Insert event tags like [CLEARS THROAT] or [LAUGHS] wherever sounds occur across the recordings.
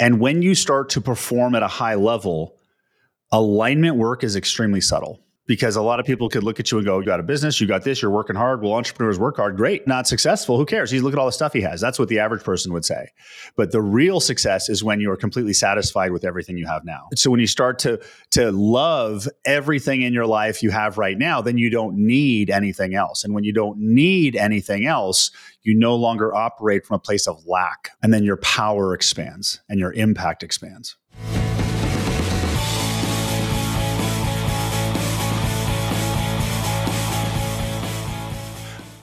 And when you start to perform at a high level, alignment work is extremely subtle because a lot of people could look at you and go, You got a business, you got this, you're working hard. Well, entrepreneurs work hard. Great. Not successful. Who cares? He's look at all the stuff he has. That's what the average person would say. But the real success is when you are completely satisfied with everything you have now. So when you start to, to love everything in your life you have right now, then you don't need anything else. And when you don't need anything else, you no longer operate from a place of lack. And then your power expands and your impact expands.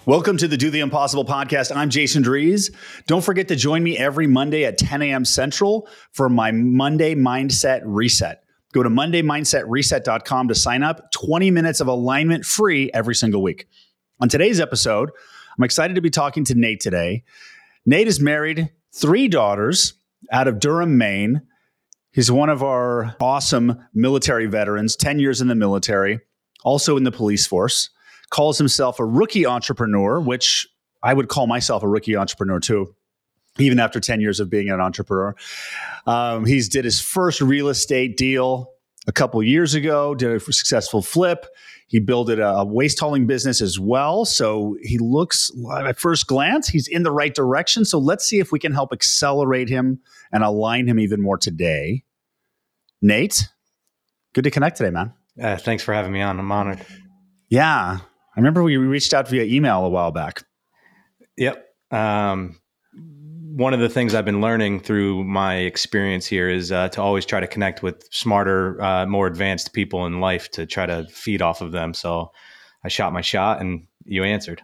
Welcome to the Do the Impossible podcast. I'm Jason Drees. Don't forget to join me every Monday at 10 a.m. Central for my Monday Mindset Reset. Go to MondayMindsetReset.com to sign up. 20 minutes of alignment free every single week. On today's episode, I'm excited to be talking to Nate today. Nate is married, three daughters out of Durham, Maine. He's one of our awesome military veterans, 10 years in the military, also in the police force calls himself a rookie entrepreneur, which I would call myself a rookie entrepreneur too, even after 10 years of being an entrepreneur. Um, he's did his first real estate deal a couple years ago, did a successful flip. He built a waste hauling business as well. So he looks at first glance, he's in the right direction. So let's see if we can help accelerate him and align him even more today. Nate, good to connect today, man. Uh, thanks for having me on. I'm honored. Yeah. I remember we reached out via email a while back. Yep. Um, one of the things I've been learning through my experience here is uh, to always try to connect with smarter, uh, more advanced people in life to try to feed off of them. So I shot my shot and you answered.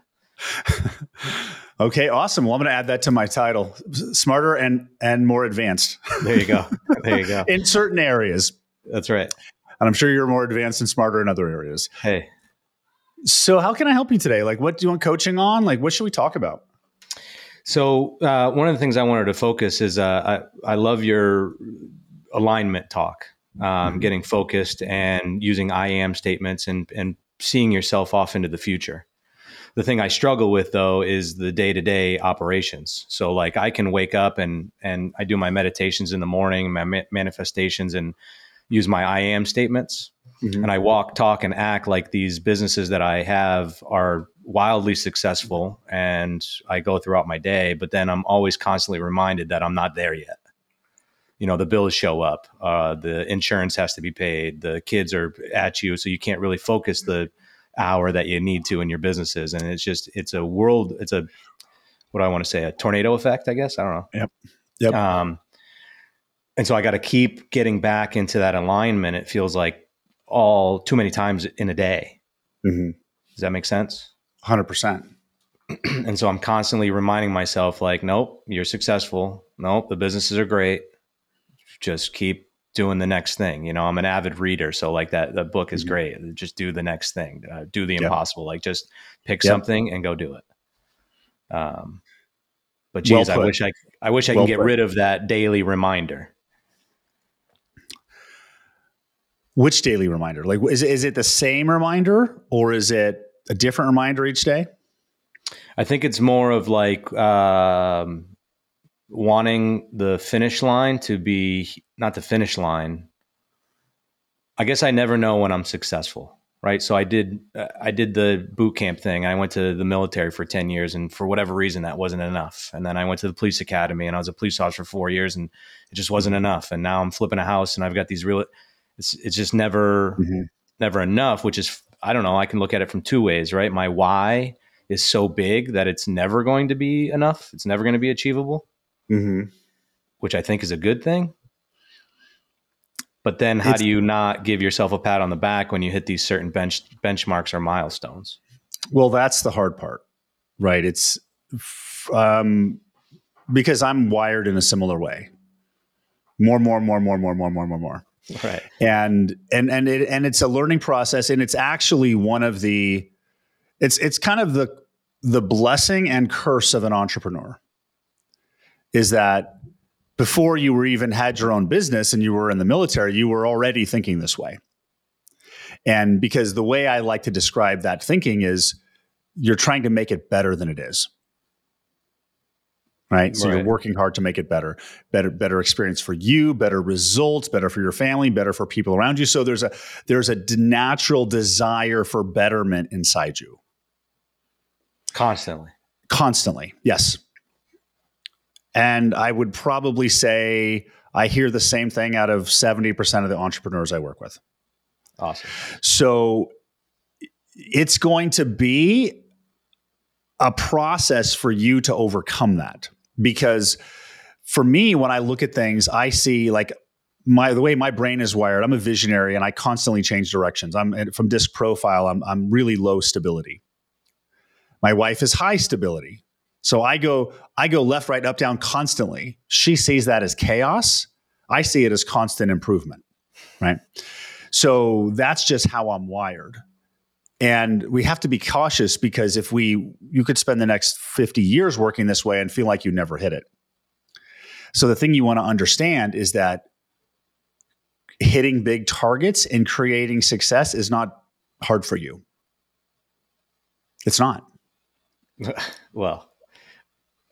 [LAUGHS] okay, awesome. Well, I'm going to add that to my title: smarter and and more advanced. there you go. [LAUGHS] There you go. in certain areas. That's right. And I'm sure you're more advanced and smarter in other areas. Hey, so, how can I help you today? Like, what do you want coaching on? Like, what should we talk about? So, uh, one of the things I wanted to focus is uh, I, I love your alignment talk, um, mm-hmm. getting focused and using I am statements and, and seeing yourself off into the future. The thing I struggle with though is the day to day operations. So, like, I can wake up and and I do my meditations in the morning, my ma- manifestations, and use my I am statements mm-hmm. and I walk, talk, and act like these businesses that I have are wildly successful, and I go throughout my day. But then I'm always constantly reminded that I'm not there yet. You know, the bills show up, uh, the insurance has to be paid, the kids are at you, so you can't really focus the hour that you need to in your businesses, and it's just it's a world, it's a what do I want to say, a tornado effect, I guess. I don't know. Yep. Yep. Um, and so I got to keep getting back into that alignment. It feels like all too many times in a day. Mm-hmm. Does that make sense? 100%. [CLEARS THROAT] and so I'm constantly reminding myself, like, nope, you're successful. Nope, the businesses are great. Just keep doing the next thing. You know, I'm an avid reader, so like that the book is mm-hmm. great. Just do the next thing. Uh, do the yep. impossible. Like just pick yep. something and go do it. Um, but geez, well I wish I I wish I well can get put. rid of that daily reminder. Which daily reminder? Like, is, is it the same reminder or is it a different reminder each day? I think it's more of like um, wanting the finish line to be not the finish line. I guess I never know when I'm successful, right? So I did uh, I did the boot camp thing. I went to the military for 10 years and for whatever reason that wasn't enough. And then I went to the police academy and I was a police officer for 4 years and it just wasn't enough. And now I'm flipping a house and I've got these real it's it's just never mm-hmm. never enough. Which is I don't know. I can look at it from two ways, right? My why is so big that it's never going to be enough. It's never going to be achievable, mm-hmm. which I think is a good thing. But then, how it's, do you not give yourself a pat on the back when you hit these certain bench benchmarks or milestones? Well, that's the hard part, right? It's um, because I'm wired in a similar way. More, more, more, more, more, more, more, more, more right. And and and it and it's a learning process and it's actually one of the it's it's kind of the the blessing and curse of an entrepreneur is that before you were even had your own business and you were in the military you were already thinking this way. And because the way i like to describe that thinking is you're trying to make it better than it is right? So Right. you're working hard to make it better, better, better experience for you, better results, better for your family, better for people around you. So there's a there's a natural desire for betterment inside you Constantly. constantly. Yes. And I would probably say I hear the same thing out of 70% of the entrepreneurs I work with. Awesome. So it's going to be a process for you to overcome that. Because for me, when I look at things, I see like my the way my brain is wired, I'm a visionary and I constantly change directions. I'm from disc profile, I'm I'm really low stability. My wife is high stability. So I go I go left, right, up, down constantly. She sees that as chaos. I see it as constant improvement. Right. So that's just how I'm wired. And we have to be cautious because if we, you could spend the next 50 years working this way and feel like you never hit it. So the thing you want to understand is that hitting big targets and creating success is not hard for you. It's not. [LAUGHS] Well,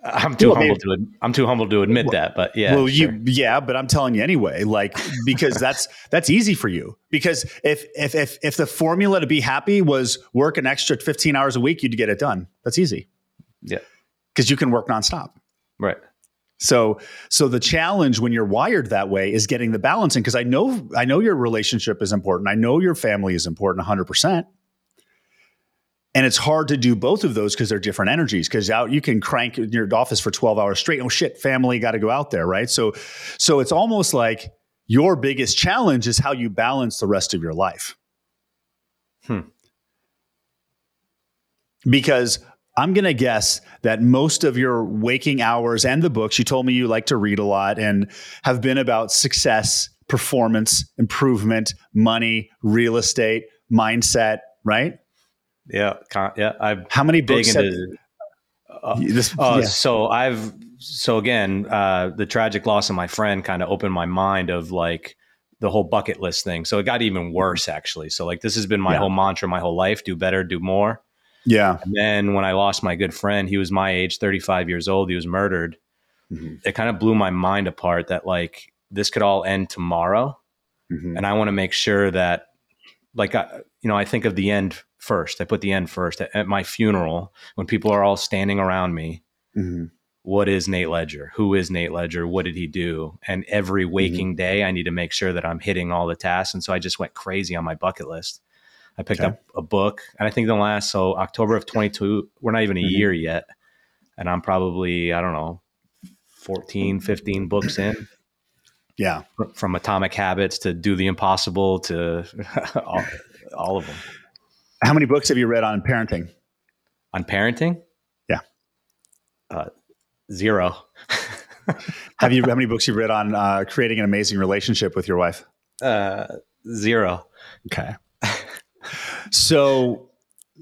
I'm too Well, humble maybe- to I'm too humble to admit Well- that, but yeah. well, sure. you yeah, but I'm telling you anyway, like because that's [LAUGHS] that's easy for you. Because if if if if the formula to be happy was work an extra 15 hours a week, you'd get it done. That's easy. Yeah. Because you can work nonstop. right. So so the challenge when you're wired that way is getting the balancing because I know I know your relationship is important. I know your family is important 100%. And it's hard to do both of those because they're different energies. Because out you can crank in your office for 12 hours straight. Oh shit, family got to go out there, right? So so it's almost like your biggest challenge is how you balance the rest of your life. Hmm. Because I'm going to guess that most of your waking hours and the books you told me you like to read a lot and have been about success, performance, improvement, money, real estate, mindset, right? Yeah. Con- yeah. I'm How many big books have, into. Uh, this, uh, yeah. So I've so again, uh, the tragic loss of my friend kind of opened my mind of like the whole bucket list thing. So it got even worse actually. So like this has been my Yeah. whole mantra my whole life: do better, do more. yeah. And then when I lost my good friend, he was my age, 35 years old. He was murdered. Mhm. It kind of blew my mind apart that like this could all end tomorrow. Mhm. And I want to make sure that, like, I, you know, I think of the end first. I put the end first at, at my funeral when people are all standing around me. Mhm. What is Nate Ledger? Who is Nate Ledger? What did he do? And every waking day, I need to make sure that I'm hitting all the tasks. And so I just went crazy on my bucket list. I picked Okay. up a book, and I think the last so October of 22. We're not even a Mhm. year yet, and I'm probably I don't know 14, 15 books in Yeah. from Atomic Habits to Do the Impossible to [LAUGHS] all, all of them How many books have you read on parenting? on parenting. Yeah. uh, zero. [LAUGHS] Have you how many books you've read on uh, creating an amazing relationship with your wife? Uh, zero. Okay. so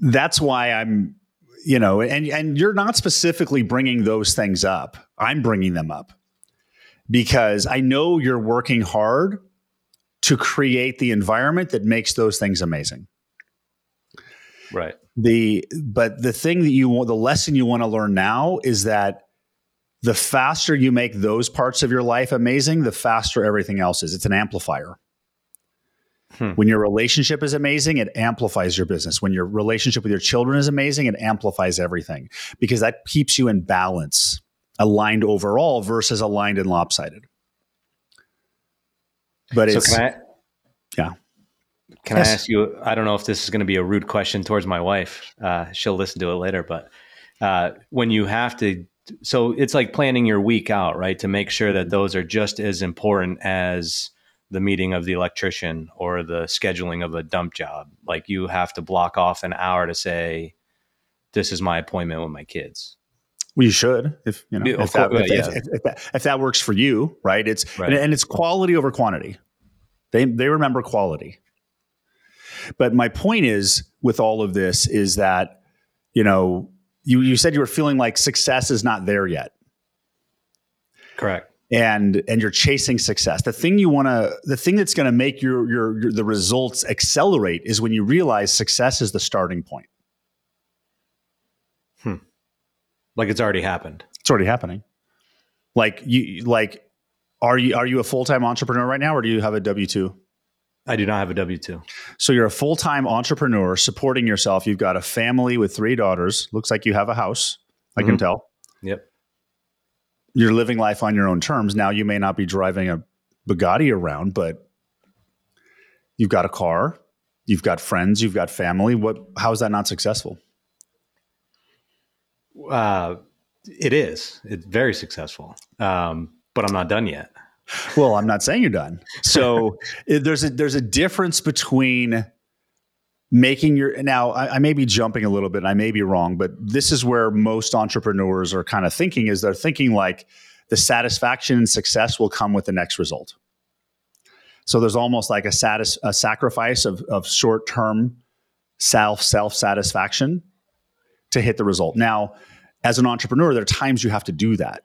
that's why I'm, you know, and and you're not specifically bringing those things up. I'm bringing them up because I know you're working hard to create the environment that makes those things amazing. Right. The but the thing that you want, the lesson you want to learn now is that the faster you make those parts of your life amazing, the faster everything else is. It's an amplifier. Hmm. When your relationship is amazing, it amplifies your business. When your relationship with your children is amazing, it amplifies everything because that keeps you in balance, aligned overall versus aligned and lopsided. But So it's can I? Yeah. Can Yes. I ask you? I don't know if this is going to be a rude question towards my wife. Uh, she'll listen to it later, but uh, when you have to, so it's like planning your week out, right? To make sure that those are just as important as the meeting of the electrician or the scheduling of a dump job. Like you have to block off an hour to say, "This is my appointment with my kids." Well, you should, if you know, Yeah, if, that, course, if, yeah. if, if that, if that works for you, right? It's Right. And, and it's quality over quantity. They they remember quality. But my point is, with all of this, is that you know, you you said you were feeling like success is not there yet, Correct. and and you're chasing success. The thing you want to, the thing that's going to make your, your your the results accelerate is when you realize success is the starting point. Hmm. Like it's already happened. It's already happening. Like you like are you are you a full-time entrepreneur right now or do you have a W2? I do not have a W 2. So you're a full-time entrepreneur supporting yourself. You've got a family with three daughters. Looks like you have a house. I can Mhm. tell. Yep. You're living life on your own terms. Now you may not be driving a Bugatti around, but you've got a car, you've got friends, you've got family. What how is that not successful? Uh, it is. It's very successful. Um, but I'm not done yet. Well, I'm not saying you're done. So [LAUGHS] there's a there's a difference between making your now I, I may be jumping a little bit and I may be wrong, but this is where most entrepreneurs are kind of thinking is they're thinking like the satisfaction and success will come with the next result. So there's almost like a satis, a sacrifice of, of short term self self satisfaction to hit the result. Now, as an entrepreneur, there are times you have to do that.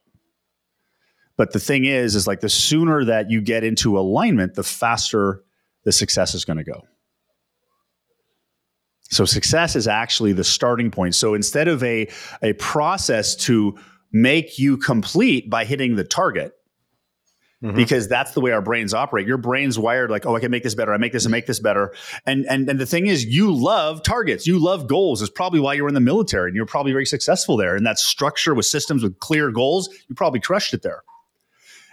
But the thing is, is like the sooner that you get into alignment, the faster the success is going to go. So success is actually the starting point. So instead of a, a process to make you complete by hitting the target, Mhm. because that's the way our brains operate. Your brain's wired like, oh, I can make this better. I make this and make this better. And and and the thing is, you love targets. You love goals. It's probably why you're in the military and you're probably very successful there. And that structure with systems with clear goals, you probably crushed it there.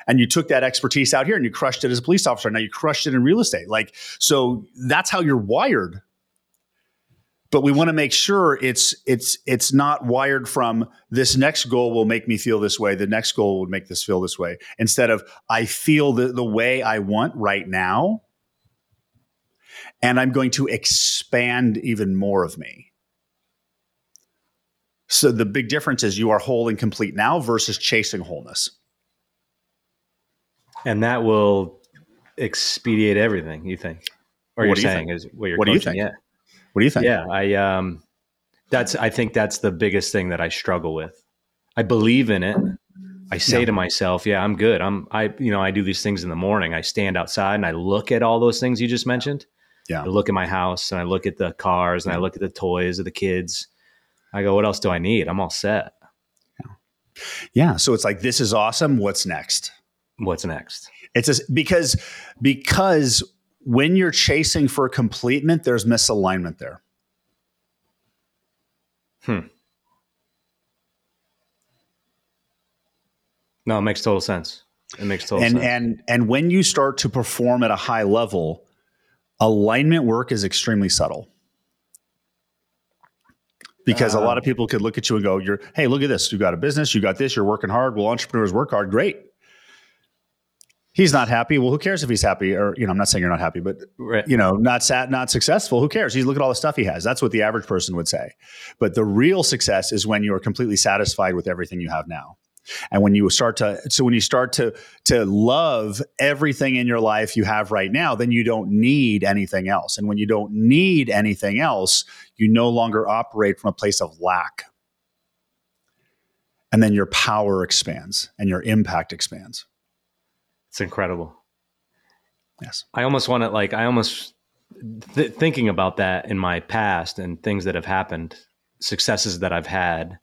And you took that expertise out here and you crushed it as a police officer. Now you crushed it in real estate. Like, so that's how you're wired. But we want to make sure it's it's it's not wired from this next goal will make me feel this way. The next goal would make this feel this way. Instead of I feel the, the way I want right now. And I'm going to expand even more of me. So the big difference is you are whole and complete now versus chasing wholeness. And that will expedite everything, you think? Or What you're do you saying is what you're What do you think? Yeah. What do you think? Yeah, I um that's I think that's the biggest thing that I struggle with. I believe in it. I say Yeah. to myself, yeah, I'm good. I'm I you know, I do these things in the morning. I stand outside and I look at all those things you just mentioned. Yeah. I look at my house and I look at the cars and I look at the toys of the kids. I go, what else do I need? I'm all set. Yeah. Yeah. So it's like this is awesome. What's next? What's next? It's just because because when you're chasing for completement, there's misalignment there. Hmm. No, it makes total sense. It makes total and sense. and and when you start to perform at a high level, alignment work is extremely subtle. Because a lot of people could look at you and go, "You're hey, look at this. You got a business. You got this. You're working hard. Well, entrepreneurs work hard. Great." He's not happy. Well, who cares if he's happy? Or you know, I'm not saying you're not happy, but Right. you know, not sat, not successful. Who cares? He's look at all the stuff he has. That's what the average person would say. But the real success is when you are completely satisfied with everything you have now. And when you start to, so when you start to to love everything in your life you have right now, then you don't need anything else. And when you don't need anything else, you no longer operate from a place of lack. And then your power expands and your impact expands. It's incredible. Yes. I almost want to like I almost th- thinking about that in my past and things that have happened, successes that I've had.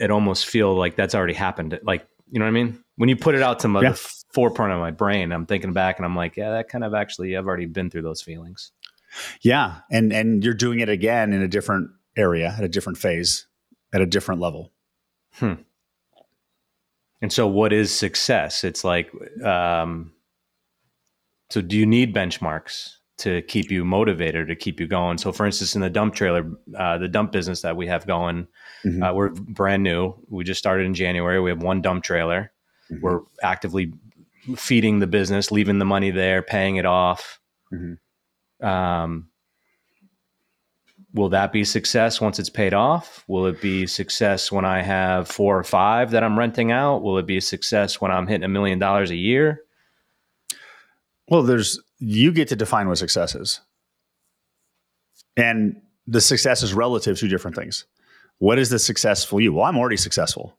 It almost feel like that's already happened. Like you know what I mean? When you put it out to my, Yeah. the forefront of my brain, I'm thinking back and I'm like, yeah, that kind of actually I've already been through those feelings. Yeah. And and you're doing it again in a different area, at a different phase, at a different level. Hmm. And so, what is success? It's like, um, so do you need benchmarks to keep you motivated, to keep you going? So, for instance, in the dump trailer, uh, the dump business that we have going, Mhm. uh, we're brand new. We just started in January. We have one dump trailer. Mhm. We're actively feeding the business, leaving the money there, paying it off. Mhm. Um, will that be success once it's paid off? Will it be success when I have four or five that I'm renting out? Will it be a success when I'm hitting a million dollars a year? Well, there's you get to define what success is. And the success is relative to different things. What is the success for you? Well, I'm already successful.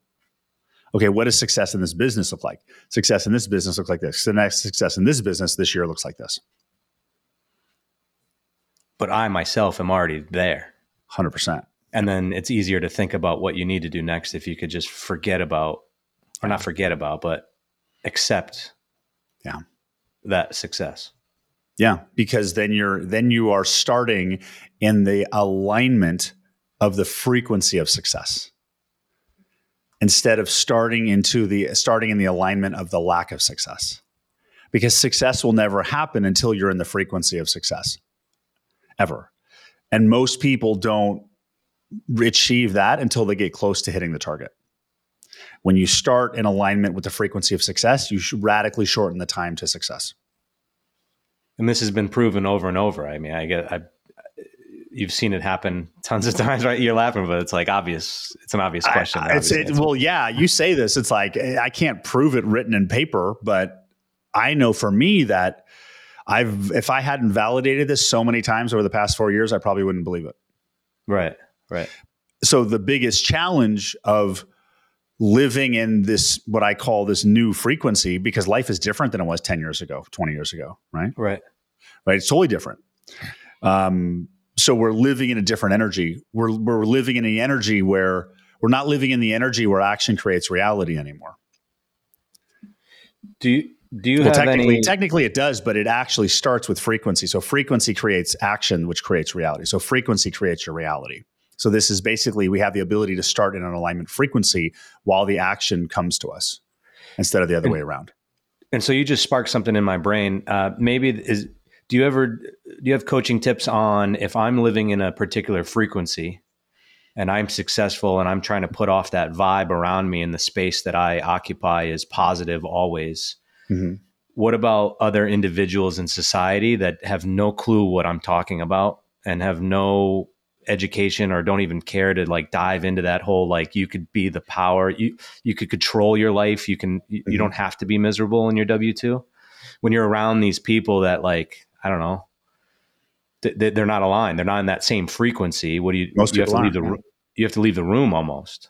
Okay, what does success in this business look like? Success in this business looks like this. The next success in this business this year looks like this. But I myself am already there. 100%. And then it's easier to think about what you need to do next if you could just forget about or not forget about, but accept Yeah. that success. Yeah, because then you're then you are starting in the alignment of the frequency of success instead of starting into the starting in the alignment of the lack of success. Because success will never happen until you're in the frequency of success. Ever. And most people don't achieve that until they get close to hitting the target. When you start in alignment with the frequency of success, you should radically shorten the time to success. And this has been proven over and over. I mean, I get, I, you've seen it happen tons of [LAUGHS] times, right? You're laughing, but it's like obvious. It's an obvious question. I, it's, it, well, yeah, you say this. It's like I can't prove it written in paper, but I know for me that I've if I hadn't validated this so many times over the past four years, I probably wouldn't believe it. Right. Right. So the biggest challenge of living in this what I call this new frequency because life is different than it was 10 years ago, 20 years ago, right? Right. Right. It's totally different. Um, so we're living in a different energy. We're we're living in the energy where we're not living in the energy where action creates reality anymore. Do you do you well, have technically, any? technically it does, but it actually starts with frequency. So frequency creates action, which creates reality. So frequency creates your reality. So this is basically we have the ability to start in an alignment frequency while the action comes to us instead of the other And- way around. and so you just sparked something in my brain. Uh, maybe is do you ever do you have coaching tips on if I'm living in a particular frequency and I'm successful and I'm trying to put off that vibe around me in the space that I occupy is positive always. Mhm. What about other individuals in society that have no clue what I'm talking about and have no education or don't even care to like dive into that whole like you could be the power you you could control your life you can you, you Mhm. don't have to be miserable in your W2 when you're around these people that like I don't know th- th- they're not aligned they're not in that same frequency what do you Most you have to leave the you have to leave the room almost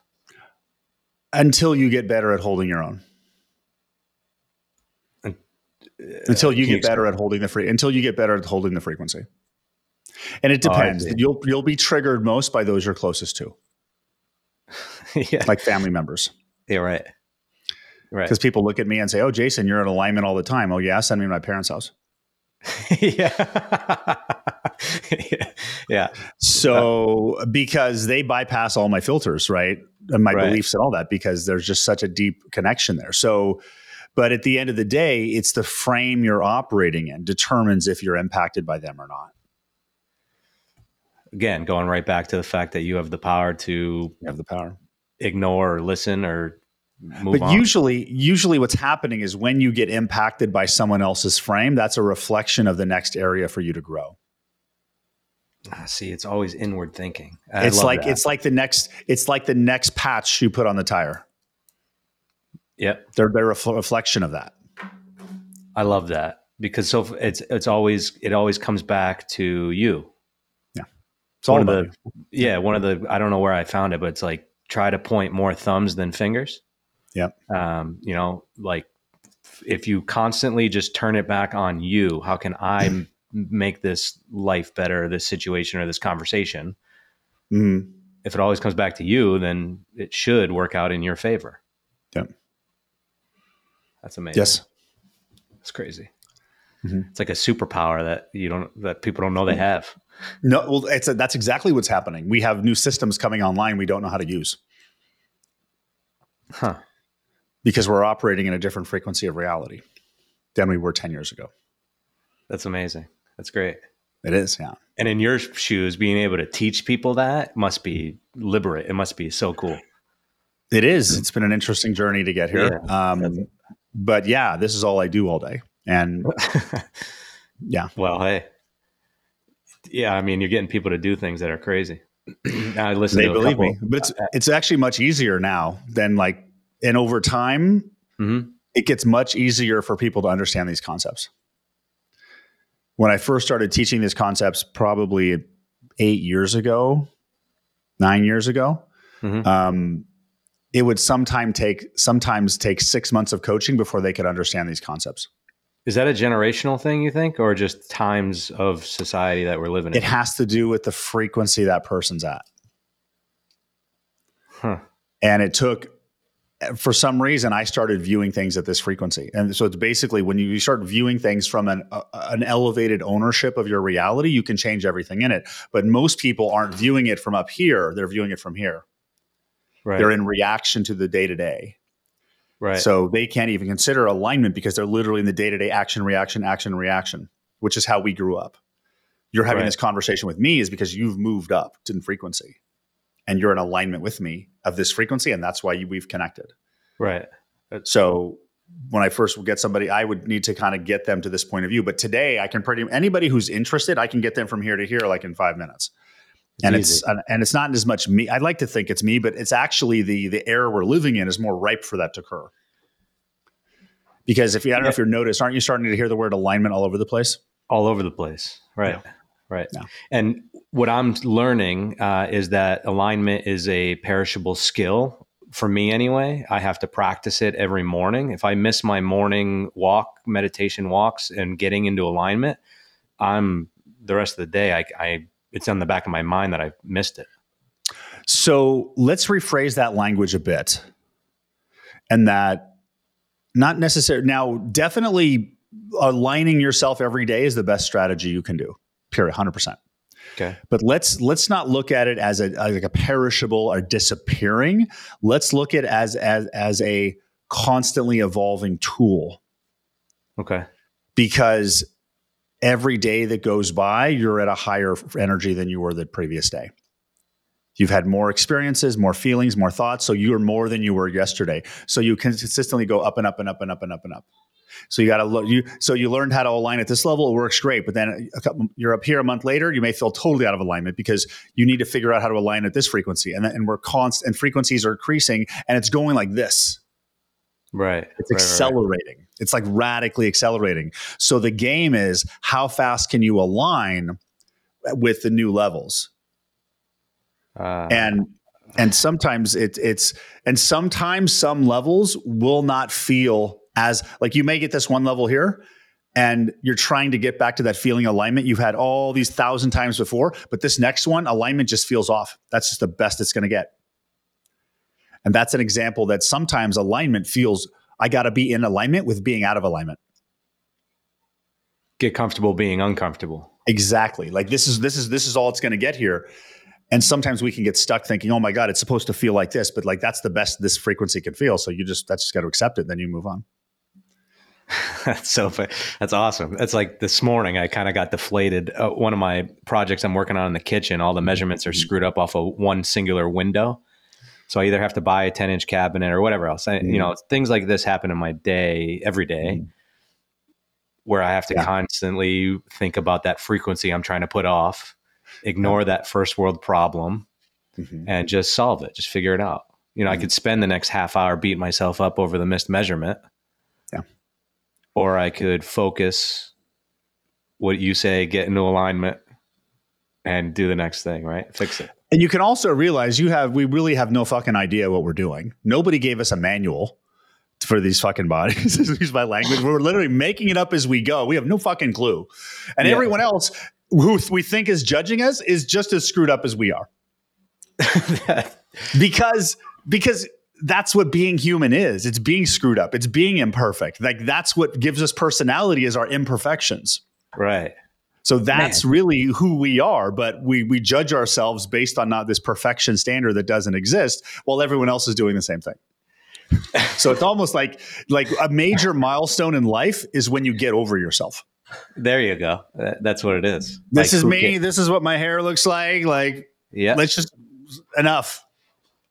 Until you get better at holding your own. And, Until you get better at holding the free until you get better at holding the frequency. And it Oh, depends. see. you'll you'll be triggered most by those you're closest to, [LAUGHS] yeah like family members. yeah right right Because people look at me and say, "Oh, Jason, you're in alignment all the time." Oh, yeah, send me to my parents' house. [LAUGHS] yeah [LAUGHS] yeah So because they bypass all my filters, right? And my Right. beliefs and all that, because there's just such a deep connection there. So, but at the end of the day, it's the frame you're operating in determines if you're impacted by them or not. again going right back to the fact that you have the power to You have the power. ignore or listen or move but on. usually, usually what's happening is when you get impacted by someone else's frame, that's a reflection of the next area for you to grow. Ah, see, it's always inward thinking. I it's like that. it's like the next it's like the next patch you put on the tire. Yep. They're they're a reflection of that. I love that because so it's it's always it always comes back to you. Yeah, it's all one of about the yeah one of the I don't know where I found it, but it's like try to point more thumbs than fingers. Yeah, Um, you know, like if you constantly just turn it back on you, how can I make this life better, this situation or this conversation? you. Mhm. If it always comes back to you, then it should work out in your favor. That's amazing. Yes. It's crazy. Mhm. It's like a superpower that you don't that people don't know they have. No, well, it's a, that's exactly what's happening. We have new systems coming online we don't know how to use Huh. because we're operating in a different frequency of reality than we were 10 years ago. That's amazing. That's great. It is, yeah. And in your shoes, being able to teach people that must be liberate. It must be so cool. It is. It's been an interesting journey to get here. Um, but yeah, this is all I do all day. And [LAUGHS] yeah, well, hey, yeah. I mean, you're getting people to do things that are crazy. [CLEARS THROAT] I listen they believe couple. me. But it's it's actually much easier now than like and over time Mhm. it gets much easier for people to understand these concepts. When I first started teaching these concepts, probably eight years ago, nine years ago, Mhm. um, it would sometime take sometimes take six months of coaching before they could understand these concepts. Is that a generational thing you think, or just times of society that we're living in? It has to do with the frequency that person's at. Huh. And it took for some reason, I started viewing things at this frequency, and so it's basically when you start viewing things from an uh, an elevated ownership of your reality, you can change everything in it. But most people aren't viewing it from up here; they're viewing it from here. Right. They're in reaction to the day to day. Right. So they can't even consider alignment because they're literally in the day to day action, reaction, action, reaction, which is how we grew up. You're having right. this conversation with me is because you've moved up in frequency and you're in alignment with me of this frequency, and that's why you, we've connected. Right. Uh, so when I first would get somebody, I would need to kind of get them to this point of view. But today, I can pretty anybody who's interested, I can get them from here to here like in five minutes. It's and easy. it's and it's not as much me. I'd like to think it's me, but it's actually the the era we're living in is more ripe for that to occur. Because if you, I don't yeah. know if you're noticed, aren't you starting to hear the word alignment all over the place? All over the place, right? Yeah. Right. Yeah. And what I'm learning uh, is that alignment is a perishable skill for me anyway. I have to practice it every morning. If I miss my morning walk, meditation walks, and getting into alignment, I'm the rest of the day. I, I it's on the back of my mind that I've missed it. So let's rephrase that language a bit, and that not necessarily now. Definitely aligning yourself every day is the best strategy you can do. Period. Hundred percent. Okay. But let's let's not look at it as a as like a perishable or disappearing. Let's look at it as as as a constantly evolving tool. Okay. Because every day that goes by, you're at a higher energy than you were the previous day. You've had more experiences, more feelings, more thoughts. So you're more than you were yesterday. So you can consistently go up and up and up and up and up and up. So you got to look. You so you learned how to align at this level. It works great, but then couple, you're up here a month later. You may feel totally out of alignment because you need to figure out how to align at this frequency, and and we're constant and frequencies are increasing, and it's going like this. Right. It's right, accelerating. Right. It's like radically accelerating. So the game is how fast can you align with the new levels? Uh, and and sometimes it, it's and sometimes some levels will not feel as like you may get this one level here and you're trying to get back to that feeling alignment you've had all these thousand times before but this next one alignment just feels off that's just the best it's going to get and that's an example that sometimes alignment feels i got to be in alignment with being out of alignment get comfortable being uncomfortable exactly like this is this is this is all it's going to get here and sometimes we can get stuck thinking oh my god it's supposed to feel like this but like that's the best this frequency can feel so you just that's just got to accept it then you move on [LAUGHS] that's so that's awesome. That's like this morning I kind of got deflated. Uh, one of my projects I'm working on in the kitchen, all the measurements are mm-hmm. screwed up off of one singular window. So I either have to buy a 10 inch cabinet or whatever else. I, You know, mm-hmm. things like this happen in my day every day mm-hmm. where I have to yeah. constantly think about that frequency I'm trying to put off, ignore yeah. that first world problem mm-hmm. and just solve it, just figure it out. You know, mm-hmm. I could spend the next half hour beating myself up over the missed measurement Yeah. or I could focus what you say, get into alignment and do the next thing, right? Fix it. And you can also realize you have, we really have no fucking idea what we're doing. Nobody gave us a manual for these fucking bodies. [LAUGHS] Use my language. We're literally making it up as we go. We have no fucking clue. And yeah. everyone else who we think is judging us is just as screwed up as we are. [LAUGHS] because, because that's what being human is. It's being screwed up. It's being imperfect. Like that's what gives us personality is our imperfections. Right. So that's Man. really who we are, but we we judge ourselves based on not this perfection standard that doesn't exist while everyone else is doing the same thing. so it's almost like like a major milestone in life is when you get over yourself. There you go. That's what it is. This like, is me. This is what my hair looks like. Like, yeah. Let's just enough.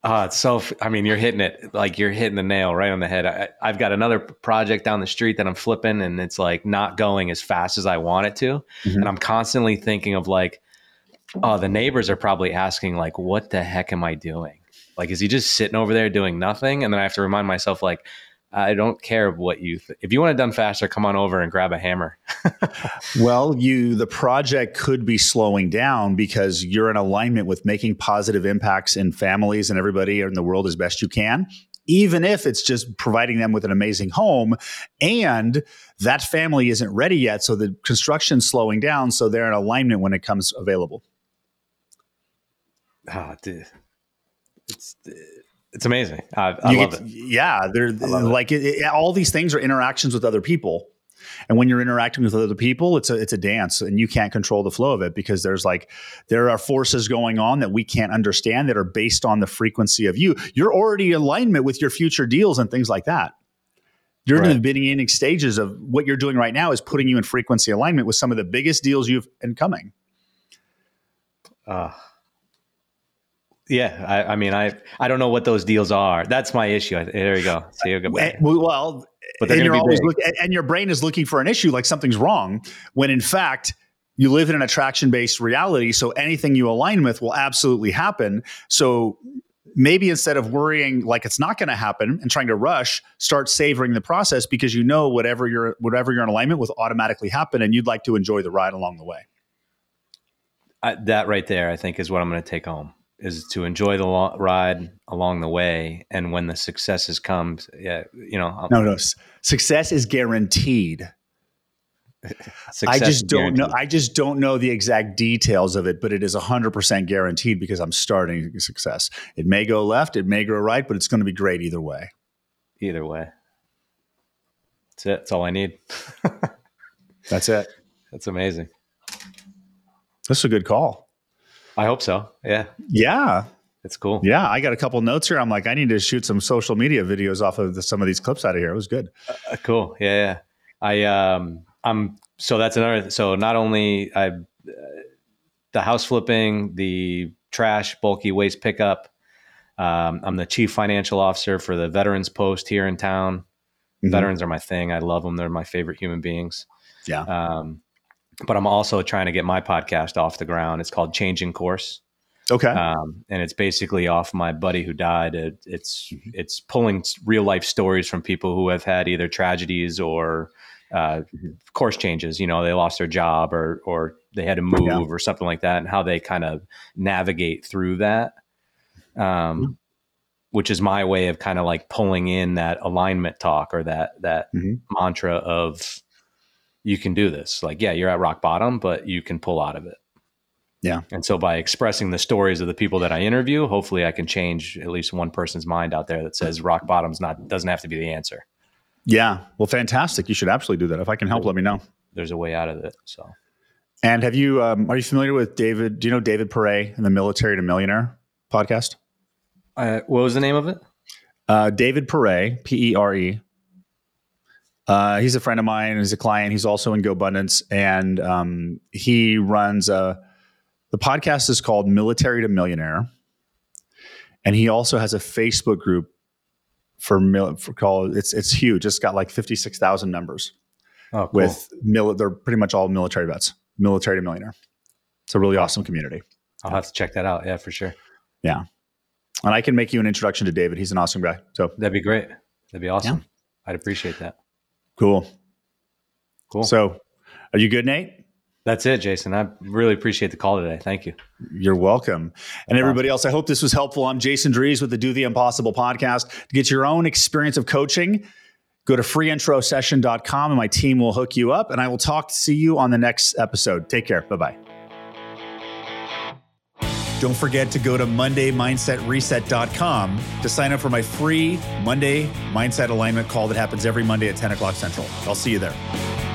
It's so. I mean, you're hitting it like you're hitting the nail right on the head. I, have got another project down the street that I'm flipping, and it's like not going as fast as I want it to, mm-hmm. and I'm constantly thinking of like, oh, the neighbors are probably asking like, what the heck am I doing? Like, is he just sitting over there doing nothing? And then I have to remind myself like, I don't care what you. Th- if you want it done faster, come on over and grab a hammer. [LAUGHS] well, you the project could be slowing down because you're in alignment with making positive impacts in families and everybody in the world as best you can. Even if it's just providing them with an amazing home, and that family isn't ready yet, so the construction's slowing down, so they're in alignment when it comes available. Ah, dude, it's It's amazing. I, I love get, it. Yeah, they're like it, it, all these things are interactions with other people, and when you're interacting with other people, it's a it's a dance, and you can't control the flow of it because there's like there are forces going on that we can't understand that are based on the frequency of you. You're already in alignment with your future deals and things like that. You're right. in the beginning stages of what you're doing right now is putting you in frequency alignment with some of the biggest deals you've incoming. Uh, yeah, I, I, mean, I I don't know what those deals are. That's my issue. There you go. See, you [LAUGHS] eh, well, but and you're always look, and your brain is looking for an issue, like something's wrong, when in fact you live in an attraction based reality. So anything you align with will absolutely happen. So maybe instead of worrying like it's not going to happen and trying to rush, start savoring the process because you know whatever you're whatever you're in alignment with automatically happen, and you'd like to enjoy the ride along the way. I, that right there, I think, is what I'm going to take home is to enjoy the lo- ride along the way, and when the successes come yeah, you know, I'll, no, no, success is guaranteed. I just don't know. I just don't know the exact details of it, but it is 100% guaranteed because I'm starting success. It may go left, it may go right, but it's going to be great either way. Either way. That's it. That's all I need. [LAUGHS] That's it. That's amazing. That's a good call. I hope so. Yeah. Yeah. It's cool. Yeah, I got a couple notes here. I'm like, I need to shoot some social media videos off of the, some of these clips out of here. It was good. Uh, cool. Yeah, yeah. I um I'm so that's another. So not only I, uh, the house flipping, the trash bulky waste pickup. Um, I'm the chief financial officer for the Veterans Post here in town. Mm-hmm. Veterans are my thing. I love them. They're my favorite human beings. Yeah. Um, but I'm also trying to get my podcast off the ground. It's called Changing Course. Okay. Um, and it's basically off my buddy who died. It, it's mm-hmm. it's pulling real life stories from people who have had either tragedies or uh, course changes. You know, they lost their job or or they had to move yeah. or something like that, and how they kind of navigate through that. Um, mm-hmm. which is my way of kind of like pulling in that alignment talk or that that mm-hmm. mantra of you can do this. Like, yeah, you're at rock bottom, but you can pull out of it. Yeah. And so by expressing the stories of the people that I interview, hopefully I can change at least one person's mind out there that says rock bottom's not doesn't have to be the answer. Yeah. Well, fantastic. You should absolutely do that. If I can help, let me know. There's a way out of it. So. And have you? Um, are you familiar with David? Do you know David Pere and the Military to Millionaire podcast? Uh, what was the name of it? Uh, David Pere, P E R E. Uh, he's a friend of mine. He's a client. He's also in GoBundance, and um, he runs a. The podcast is called Military to Millionaire, and he also has a Facebook group for, mil, for call it's it's huge. It's got like fifty six thousand members. Oh, cool. With mil, they're pretty much all military vets, military to millionaire. It's a really awesome community. I'll have to check that out. Yeah, for sure. Yeah, and I can make you an introduction to David. He's an awesome guy. So that'd be great. That'd be awesome. Yeah. I'd appreciate that. Cool. Cool. So, are you good, Nate? That's it, Jason. I really appreciate the call today. Thank you. You're welcome. And everybody else, I hope this was helpful. I'm Jason Drees with the Do the Impossible podcast. To get your own experience of coaching, go to freeintrosession.com and my team will hook you up. And I will talk to see you on the next episode. Take care. Bye bye. Don't forget to go to MondayMindsetReset.com to sign up for my free Monday Mindset Alignment call that happens every Monday at 10 o'clock Central. I'll see you there.